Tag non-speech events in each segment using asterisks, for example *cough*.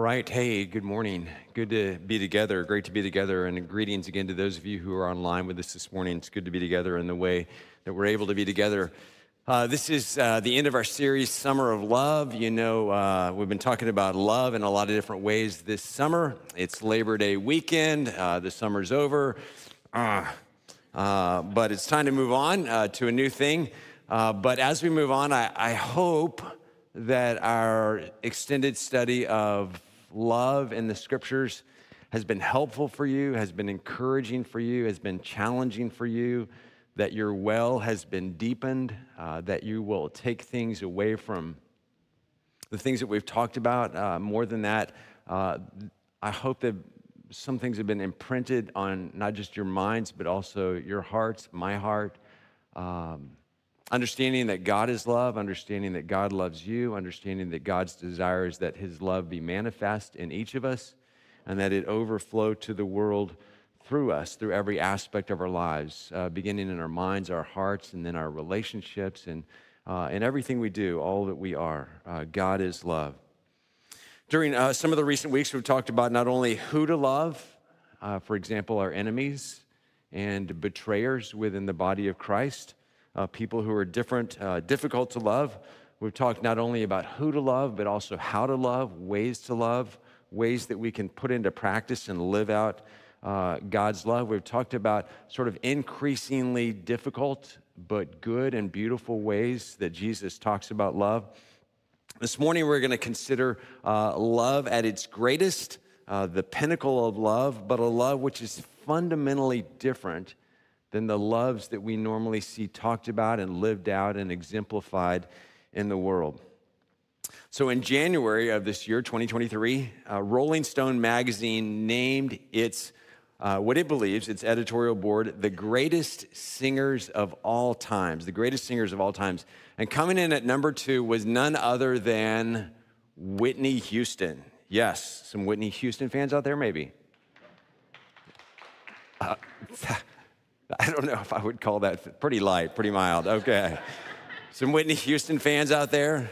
Right. Hey, good morning. Good to be together. Great to be together. And greetings again to those of you who are online with us this morning. It's good to be together in the way that we're able to be together. Uh, this is uh, the end of our series, Summer of Love. You know, uh, we've been talking about love in a lot of different ways this summer. It's Labor Day weekend, uh, the summer's over. Ah, uh, but it's time to move on uh, to a new thing. but as we move on, I, I hope that our extended study of love in the scriptures has been helpful for you, has been encouraging for you, has been challenging for you, that your well has been deepened, uh, that you will take things away from the things that we've talked about. Uh, more than that, uh, I hope that some things have been imprinted on not just your minds, but also your hearts, my heart. Um, Understanding that God is love, understanding that God loves you, understanding that God's desire is that his love be manifest in each of us and that it overflow to the world through us, through every aspect of our lives, uh, beginning in our minds, our hearts, and then our relationships, and uh, in everything we do, all that we are. Uh, God is love. During uh, some of the recent weeks, we've talked about not only who to love, uh, for example, our enemies and betrayers within the body of Christ, uh, people who are different, uh, difficult to love. We've talked not only about who to love, but also how to love, ways to love, ways that we can put into practice and live out uh, God's love. We've talked about sort of increasingly difficult, but good and beautiful ways that Jesus talks about love. This morning, we're going to consider uh, love at its greatest, uh, the pinnacle of love, but a love which is fundamentally different than the loves that we normally see talked about and lived out and exemplified in the world. So, in January of this year, 2023, uh, Rolling Stone magazine named its uh, what it believes, its editorial board, the greatest singers of all times, the greatest singers of all times. And coming in at number two was none other than Whitney Houston. Yes, some Whitney Houston fans out there, maybe. Uh, *laughs* *laughs* I don't know if I would call that pretty light, pretty mild. Okay. Some Whitney Houston fans out there?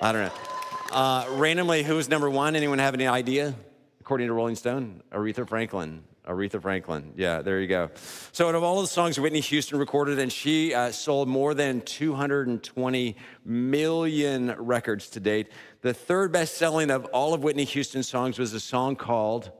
I don't know. Uh, randomly, who's number one? Anyone have any idea? According to Rolling Stone, Aretha Franklin. Aretha Franklin. Yeah, there you go. So, out of all the songs Whitney Houston recorded, and she uh, sold more than 220 million records to date, the third best selling of all of Whitney Houston's songs was a song called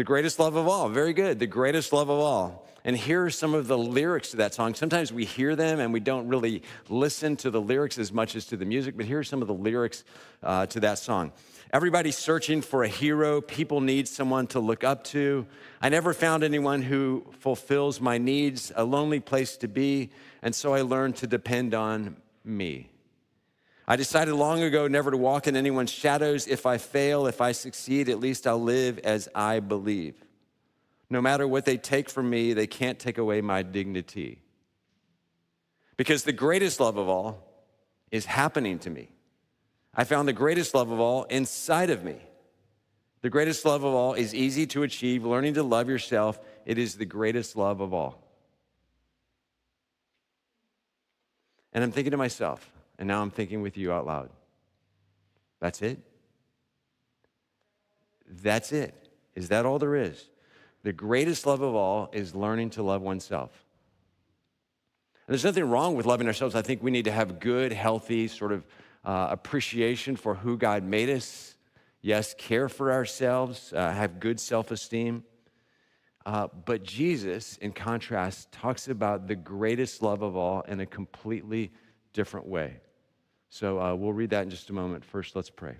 the greatest love of all. Very good. The greatest love of all. And here are some of the lyrics to that song. Sometimes we hear them and we don't really listen to the lyrics as much as to the music, but here are some of the lyrics uh, to that song. Everybody's searching for a hero. People need someone to look up to. I never found anyone who fulfills my needs, a lonely place to be, and so I learned to depend on me. I decided long ago never to walk in anyone's shadows. If I fail, if I succeed, at least I'll live as I believe. No matter what they take from me, they can't take away my dignity. Because the greatest love of all is happening to me. I found the greatest love of all inside of me. The greatest love of all is easy to achieve, learning to love yourself. It is the greatest love of all. And I'm thinking to myself, and now I'm thinking with you out loud. That's it? That's it. Is that all there is? The greatest love of all is learning to love oneself. And there's nothing wrong with loving ourselves. I think we need to have good, healthy sort of uh, appreciation for who God made us. Yes, care for ourselves, uh, have good self esteem. Uh, but Jesus, in contrast, talks about the greatest love of all in a completely different way. So uh, we'll read that in just a moment. First, let's pray.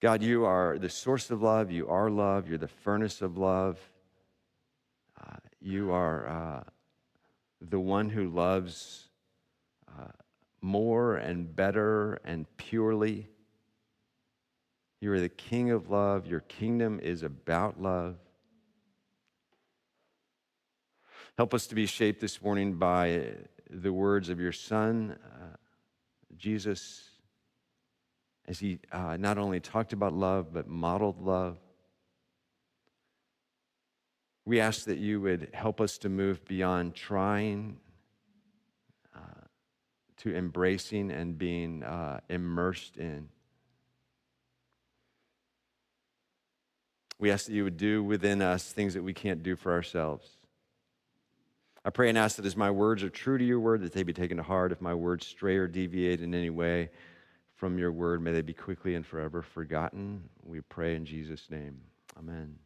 God, you are the source of love. You are love. You're the furnace of love. Uh, you are uh, the one who loves uh, more and better and purely. You are the king of love. Your kingdom is about love. Help us to be shaped this morning by the words of your Son, uh, Jesus, as he uh, not only talked about love, but modeled love. We ask that you would help us to move beyond trying to embracing and being uh, immersed in. We ask that you would do within us things that we can't do for ourselves. I pray and ask that as my words are true to your word, that they be taken to heart. If my words stray or deviate in any way from your word, may they be quickly and forever forgotten. We pray in Jesus' name. Amen.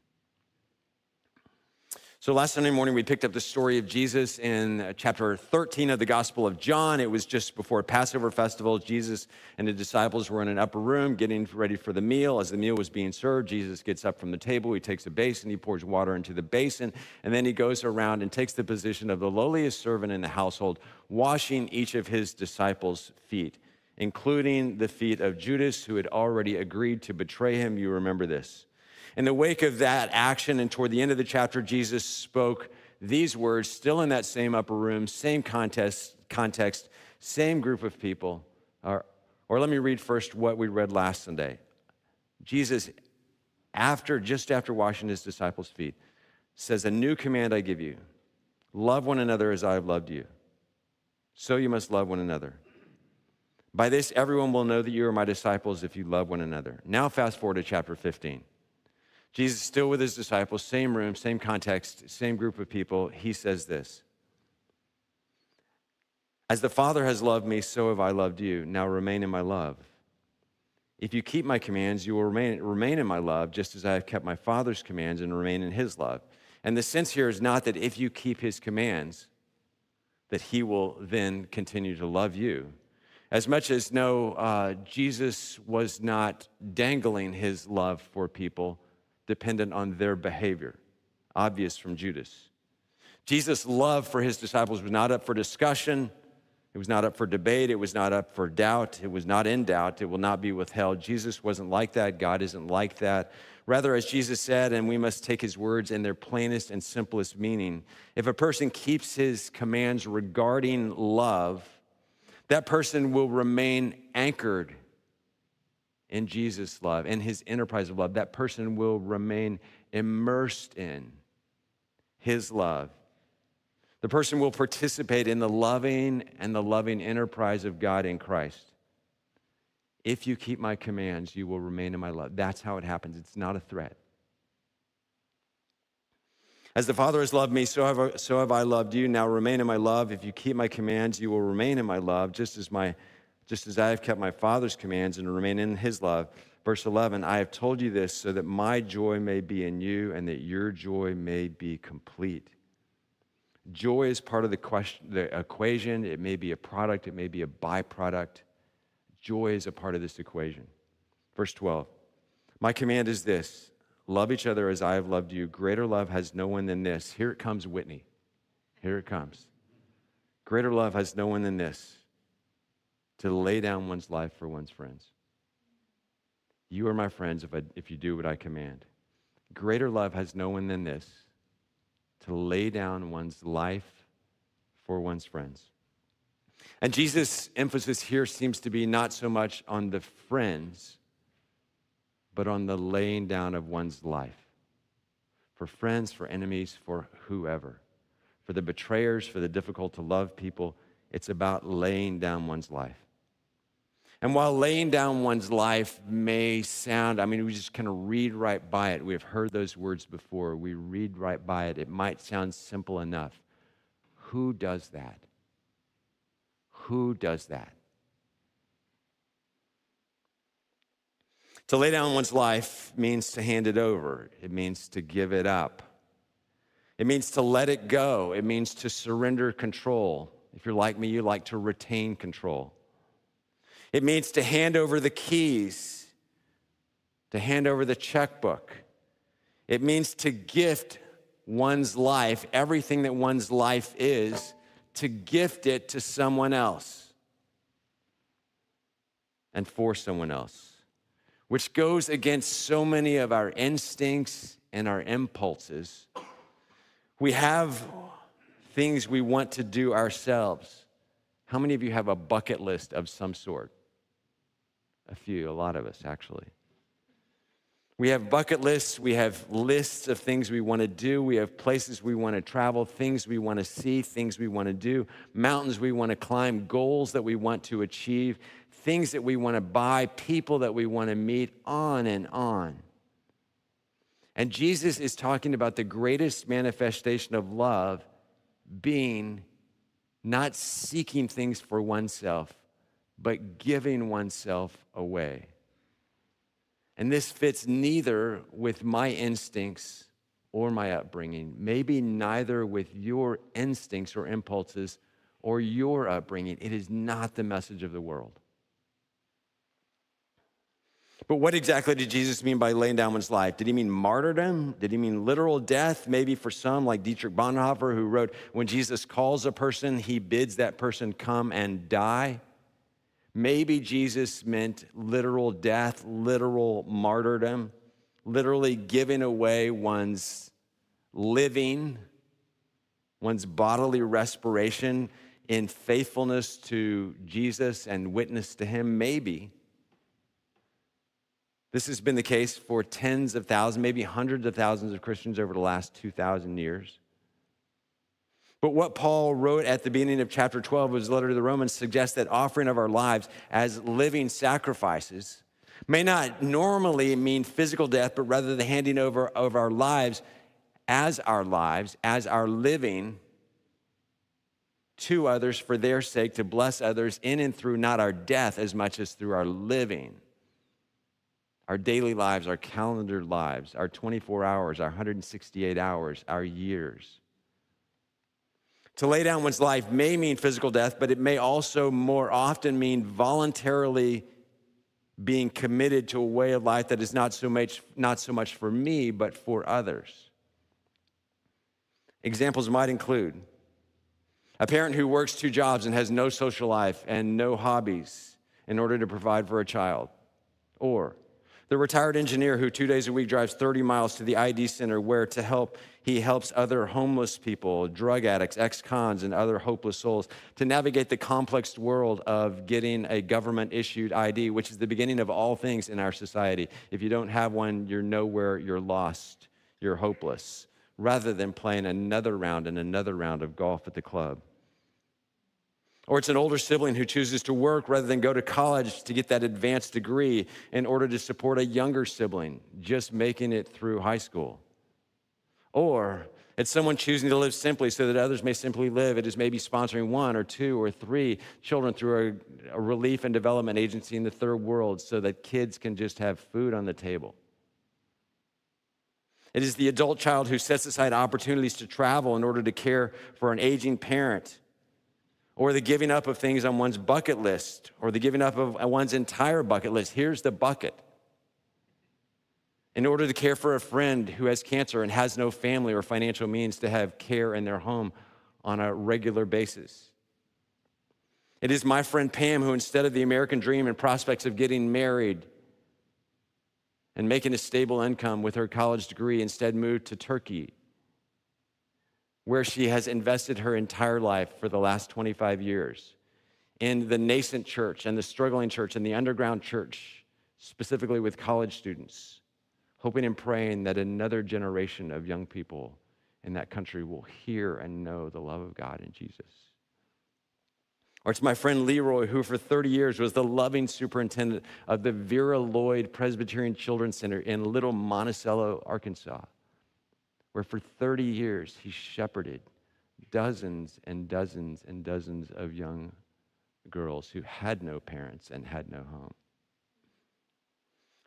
So last Sunday morning, we picked up the story of Jesus in uh, chapter 13 of the Gospel of John. It was just before Passover festival. Jesus and the disciples were in an upper room getting ready for the meal. As the meal was being served, Jesus gets up from the table. He takes a basin, he pours water into the basin, and then he goes around and takes the position of the lowliest servant in the household, washing each of his disciples' feet, including the feet of Judas, who had already agreed to betray him. You remember this. In the wake of that action, and toward the end of the chapter, Jesus spoke these words, still in that same upper room, same context, context same group of people. Or, or let me read first what we read last Sunday. Jesus, after just after washing his disciples' feet, says, A new command I give you love one another as I have loved you. So you must love one another. By this, everyone will know that you are my disciples if you love one another. Now, fast forward to chapter 15. Jesus, still with his disciples, same room, same context, same group of people, he says this As the Father has loved me, so have I loved you. Now remain in my love. If you keep my commands, you will remain, remain in my love, just as I have kept my Father's commands and remain in his love. And the sense here is not that if you keep his commands, that he will then continue to love you. As much as no, uh, Jesus was not dangling his love for people dependent on their behavior, obvious from Judas. Jesus' love for his disciples was not up for discussion. It was not up for debate. It was not up for doubt. It was not in doubt. It will not be withheld. Jesus wasn't like that. God isn't like that. Rather, as Jesus said, and we must take his words in their plainest and simplest meaning, if a person keeps his commands regarding love, that person will remain anchored in Jesus' love, in his enterprise of love, that person will remain immersed in his love. The person will participate in the loving and the loving enterprise of God in Christ. If you keep my commands, you will remain in my love. That's how it happens. It's not a threat. As the Father has loved me, so have, I, so have I loved you. Now remain in my love. If you keep my commands, you will remain in my love, just as my just as I have kept my Father's commands and remain in his love. Verse 11, I have told you this so that my joy may be in you and that your joy may be complete. Joy is part of the, question, the equation. It may be a product, it may be a byproduct. Joy is a part of this equation. Verse 12, my command is this love each other as I have loved you. Greater love has no one than this. Here it comes, Whitney. Here it comes. Greater love has no one than this to lay down one's life for one's friends. You are my friends if, I, if you do what I command. Greater love has no one than this to lay down one's life for one's friends. And Jesus' emphasis here seems to be not so much on the friends, but on the laying down of one's life for friends, for enemies, for whoever. For the betrayers, for the difficult to love people, it's about laying down one's life. And while laying down one's life may sound, I mean, we just kind of read right by it. We've heard those words before. We read right by it. It might sound simple enough. Who does that? Who does that? To lay down one's life means to hand it over, it means to give it up. It means to let it go. It means to surrender control. If you're like me, you like to retain control. It means to hand over the keys, to hand over the checkbook. It means to gift one's life, everything that one's life is, to gift it to someone else and for someone else, which goes against so many of our instincts and our impulses. We have things we want to do ourselves. How many of you have a bucket list of some sort? A few, a lot of us actually. We have bucket lists, we have lists of things we want to do, we have places we want to travel, things we want to see, things we want to do, mountains we want to climb, goals that we want to achieve, things that we want to buy, people that we want to meet, on and on. And Jesus is talking about the greatest manifestation of love being not seeking things for oneself, but giving oneself away. And this fits neither with my instincts or my upbringing, maybe neither with your instincts or impulses or your upbringing. It is not the message of the world. But what exactly did Jesus mean by laying down one's life? Did he mean martyrdom? Did he mean literal death? Maybe for some, like Dietrich Bonhoeffer, who wrote, When Jesus calls a person, he bids that person come and die. Maybe Jesus meant literal death, literal martyrdom, literally giving away one's living, one's bodily respiration in faithfulness to Jesus and witness to him. Maybe. This has been the case for tens of thousands, maybe hundreds of thousands of Christians over the last 2,000 years. But what Paul wrote at the beginning of chapter 12 of his letter to the Romans suggests that offering of our lives as living sacrifices may not normally mean physical death, but rather the handing over of our lives as our lives, as our living to others for their sake, to bless others in and through not our death as much as through our living. Our daily lives, our calendar lives, our 24 hours, our 168 hours, our years. To lay down one's life may mean physical death, but it may also more often mean voluntarily being committed to a way of life that is not so much, not so much for me, but for others. Examples might include a parent who works two jobs and has no social life and no hobbies in order to provide for a child, or the retired engineer who two days a week drives 30 miles to the ID center where to help he helps other homeless people, drug addicts, ex cons, and other hopeless souls to navigate the complex world of getting a government issued ID, which is the beginning of all things in our society. If you don't have one, you're nowhere, you're lost, you're hopeless, rather than playing another round and another round of golf at the club. Or it's an older sibling who chooses to work rather than go to college to get that advanced degree in order to support a younger sibling just making it through high school. Or it's someone choosing to live simply so that others may simply live. It is maybe sponsoring one or two or three children through a, a, relief and development agency in the third world so that kids can just have food on the table. It is the adult child who sets aside opportunities to travel in order to care for an aging parent or the giving up of things on one's bucket list, or the giving up of one's entire bucket list. Here's the bucket. In order to care for a friend who has cancer and has no family or financial means to have care in their home on a regular basis. It is my friend Pam who, instead of the American dream and prospects of getting married and making a stable income with her college degree, instead moved to Turkey where she has invested her entire life for the last 25 years in the nascent church and the struggling church and the underground church, specifically with college students, hoping and praying that another generation of young people in that country will hear and know the love of God in Jesus. Or it's my friend Leroy, who for 30 years was the loving superintendent of the Vera Lloyd Presbyterian Children's Center in Little Monticello, Arkansas where for 30 years he shepherded dozens and dozens and dozens of young girls who had no parents and had no home.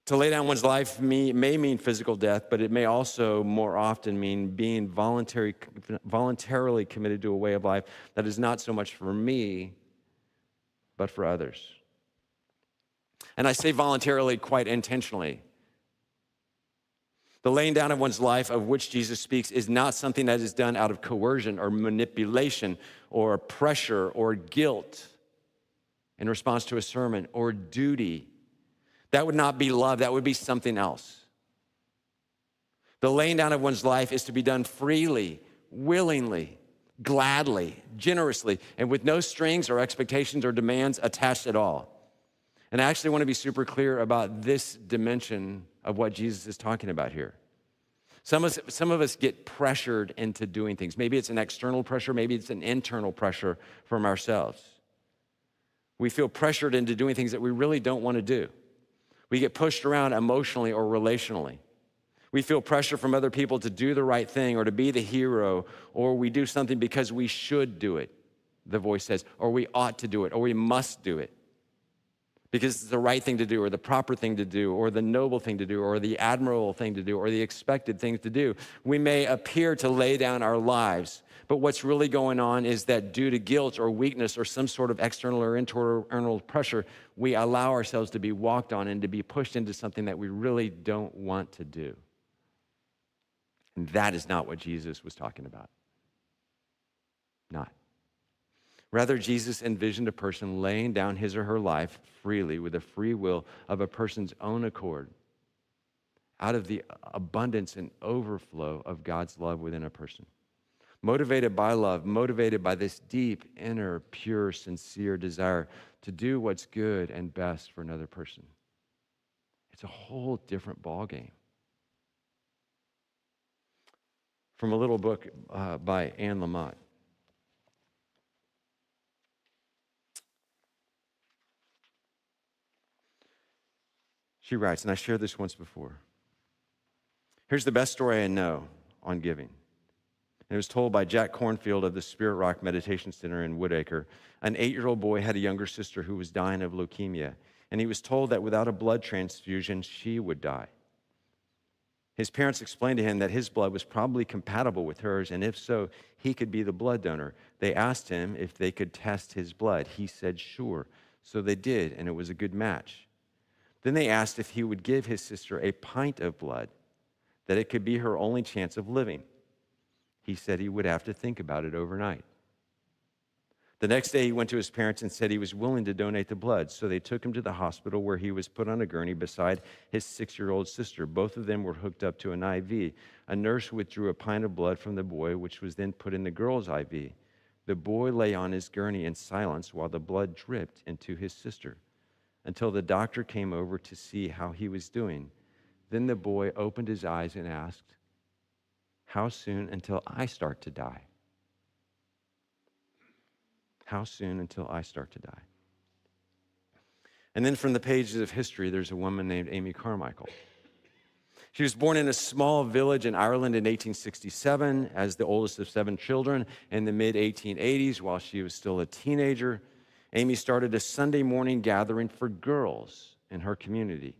To lay down one's life may, may mean physical death, but it may also more often mean being voluntary, voluntarily committed to a way of life that is not so much for me, but for others. And I say voluntarily quite intentionally the laying down of one's life, of which Jesus speaks, is not something that is done out of coercion or manipulation or pressure or guilt in response to a sermon or duty. That would not be love, that would be something else. The laying down of one's life is to be done freely, willingly, gladly, generously, and with no strings or expectations or demands attached at all. And I actually want to be super clear about this dimension of what Jesus is talking about here. Some of, us, some of us get pressured into doing things. Maybe it's an external pressure, maybe it's an internal pressure from ourselves. We feel pressured into doing things that we really don't want to do. We get pushed around emotionally or relationally. We feel pressure from other people to do the right thing or to be the hero, or we do something because we should do it, the voice says, or we ought to do it, or we must do it because it's the right thing to do, or the proper thing to do, or the noble thing to do, or the admirable thing to do, or the expected thing to do. We may appear to lay down our lives, but what's really going on is that due to guilt or weakness or some sort of external or internal pressure, we allow ourselves to be walked on and to be pushed into something that we really don't want to do. And that is not what Jesus was talking about. Not. Rather, Jesus envisioned a person laying down his or her life freely with the free will of a person's own accord out of the abundance and overflow of God's love within a person. Motivated by love, motivated by this deep, inner, pure, sincere desire to do what's good and best for another person. It's a whole different ballgame. From a little book uh, by Anne Lamott. She writes, and I shared this once before. Here's the best story I know on giving. And it was told by Jack Kornfield of the Spirit Rock Meditation Center in Woodacre. An eight year old boy had a younger sister who was dying of leukemia, and he was told that without a blood transfusion, she would die. His parents explained to him that his blood was probably compatible with hers, and if so, he could be the blood donor. They asked him if they could test his blood. He said, sure. So they did, and it was a good match. Then they asked if he would give his sister a pint of blood, that it could be her only chance of living. He said he would have to think about it overnight. The next day, he went to his parents and said he was willing to donate the blood. So they took him to the hospital where he was put on a gurney beside his six year old sister. Both of them were hooked up to an IV. A nurse withdrew a pint of blood from the boy, which was then put in the girl's IV. The boy lay on his gurney in silence while the blood dripped into his sister until the doctor came over to see how he was doing. Then the boy opened his eyes and asked, How soon until I start to die? How soon until I start to die? And then from the pages of history, there's a woman named Amy Carmichael. She was born in a small village in Ireland in 1867 as the oldest of seven children in the mid 1880s while she was still a teenager. Amy started a Sunday morning gathering for girls in her community.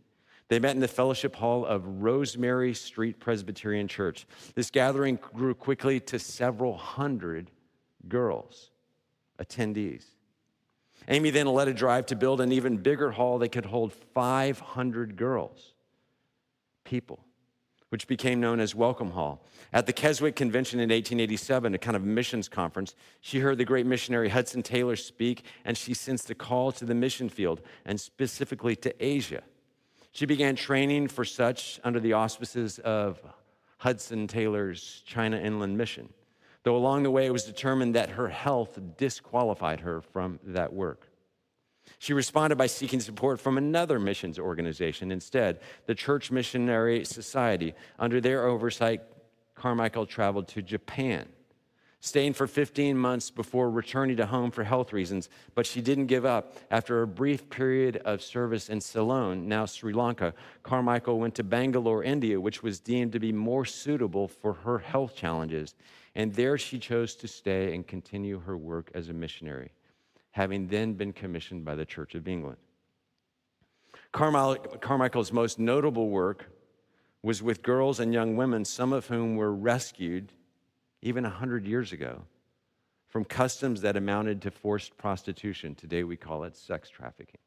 They met in the fellowship hall of Rosemary Street Presbyterian Church. This gathering grew quickly to several hundred girls, attendees. Amy then led a drive to build an even bigger hall that could hold 500 girls, people which became known as Welcome Hall. At the Keswick Convention in 1887, a kind of missions conference, she heard the great missionary Hudson Taylor speak, and she sensed a call to the mission field, and specifically to Asia. She began training for such under the auspices of Hudson Taylor's China Inland Mission, though along the way it was determined that her health disqualified her from that work. She responded by seeking support from another missions organization instead, the Church Missionary Society. Under their oversight, Carmichael traveled to Japan, staying for 15 months before returning to home for health reasons. But she didn't give up. After a brief period of service in Ceylon, now Sri Lanka, Carmichael went to Bangalore, India, which was deemed to be more suitable for her health challenges. And there she chose to stay and continue her work as a missionary having then been commissioned by the Church of England. Carmichael's most notable work was with girls and young women, some of whom were rescued even 100 years ago from customs that amounted to forced prostitution. Today we call it sex trafficking.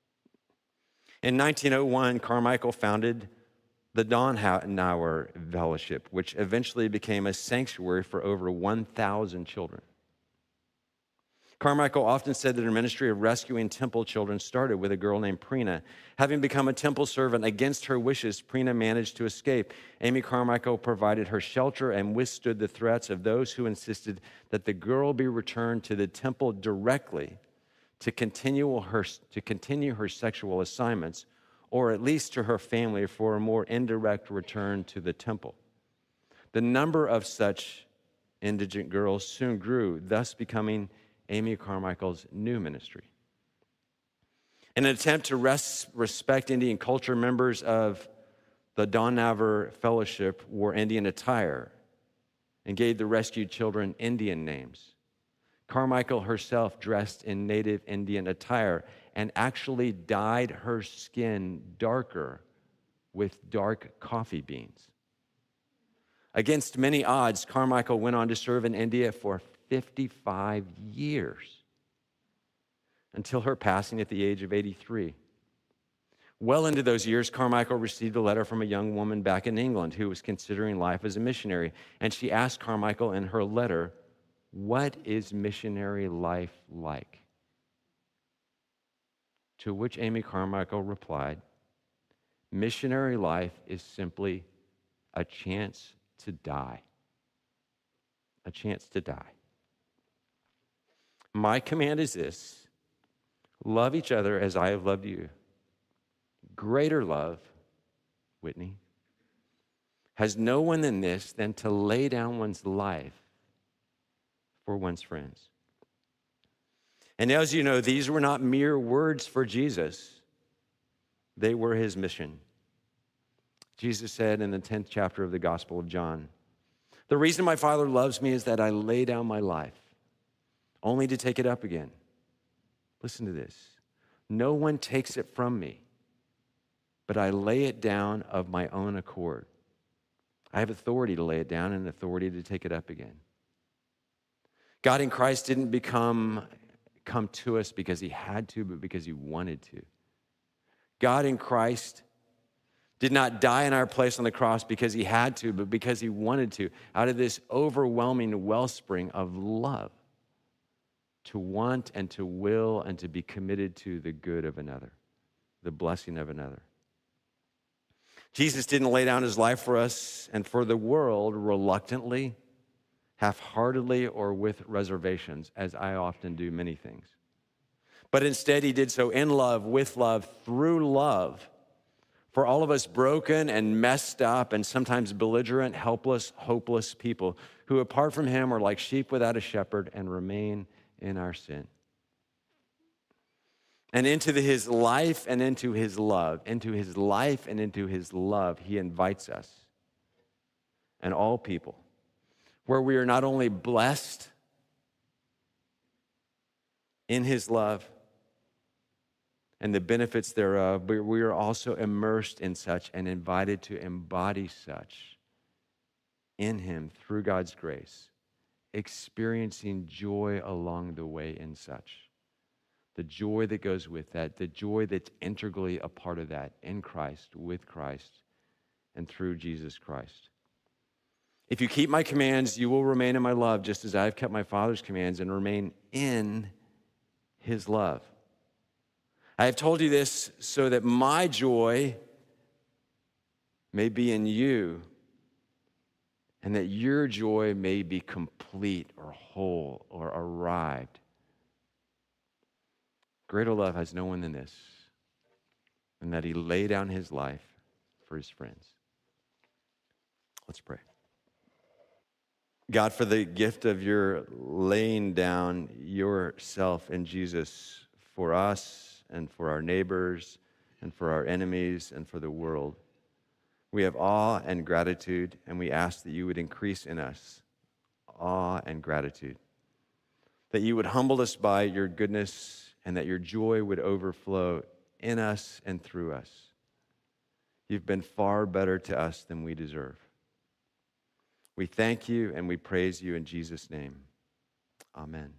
In 1901, Carmichael founded the Dohnavur Fellowship, which eventually became a sanctuary for over 1,000 children. Carmichael often said that her ministry of rescuing temple children started with a girl named Preena. Having become a temple servant against her wishes, Preena managed to escape. Amy Carmichael provided her shelter and withstood the threats of those who insisted that the girl be returned to the temple directly to continue her, to continue her sexual assignments or at least to her family, for a more indirect return to the temple. The number of such indigent girls soon grew, thus becoming Amy Carmichael's new ministry. In an attempt to res- respect Indian culture, members of the Don Fellowship wore Indian attire and gave the rescued children Indian names. Carmichael herself dressed in native Indian attire and actually dyed her skin darker with dark coffee beans. Against many odds, Carmichael went on to serve in India for 55 years until her passing at the age of 83. Well into those years, Carmichael received a letter from a young woman back in England who was considering life as a missionary. And she asked Carmichael in her letter, What is missionary life like? To which Amy Carmichael replied, Missionary life is simply a chance to die. A chance to die. My command is this love each other as I have loved you. Greater love, Whitney, has no one than this than to lay down one's life for one's friends. And as you know, these were not mere words for Jesus, they were his mission. Jesus said in the 10th chapter of the Gospel of John, The reason my Father loves me is that I lay down my life, only to take it up again. Listen to this. No one takes it from me, but I lay it down of my own accord. I have authority to lay it down and authority to take it up again. God in Christ didn't become come to us because he had to, but because he wanted to. God in Christ did not die in our place on the cross because he had to, but because he wanted to, out of this overwhelming wellspring of love, to want and to will and to be committed to the good of another, the blessing of another. Jesus didn't lay down his life for us and for the world reluctantly, half heartedly, or with reservations, as I often do many things. But instead, he did so in love, with love, through love for all of us broken and messed up and sometimes belligerent, helpless, hopeless people who, apart from Him, are like sheep without a shepherd and remain in our sin. And into the, His life and into His love, into His life and into His love, He invites us and all people, where we are not only blessed in His love, and the benefits thereof, but we are also immersed in such and invited to embody such in Him through God's grace, experiencing joy along the way in such. The joy that goes with that, the joy that's integrally a part of that in Christ, with Christ, and through Jesus Christ. If you keep my commands, you will remain in my love, just as I have kept my Father's commands and remain in his love. I have told you this so that my joy may be in you and that your joy may be complete or whole or arrived. Greater love has no one than this, and that he lay down his life for his friends. Let's pray. God, for the gift of your laying down yourself in Jesus for us and for our neighbors and for our enemies and for the world. We have awe and gratitude, and we ask that you would increase in us awe and gratitude. That you would humble us by your goodness, and that your joy would overflow in us and through us. You've been far better to us than we deserve. We thank you and we praise you in Jesus' name. Amen.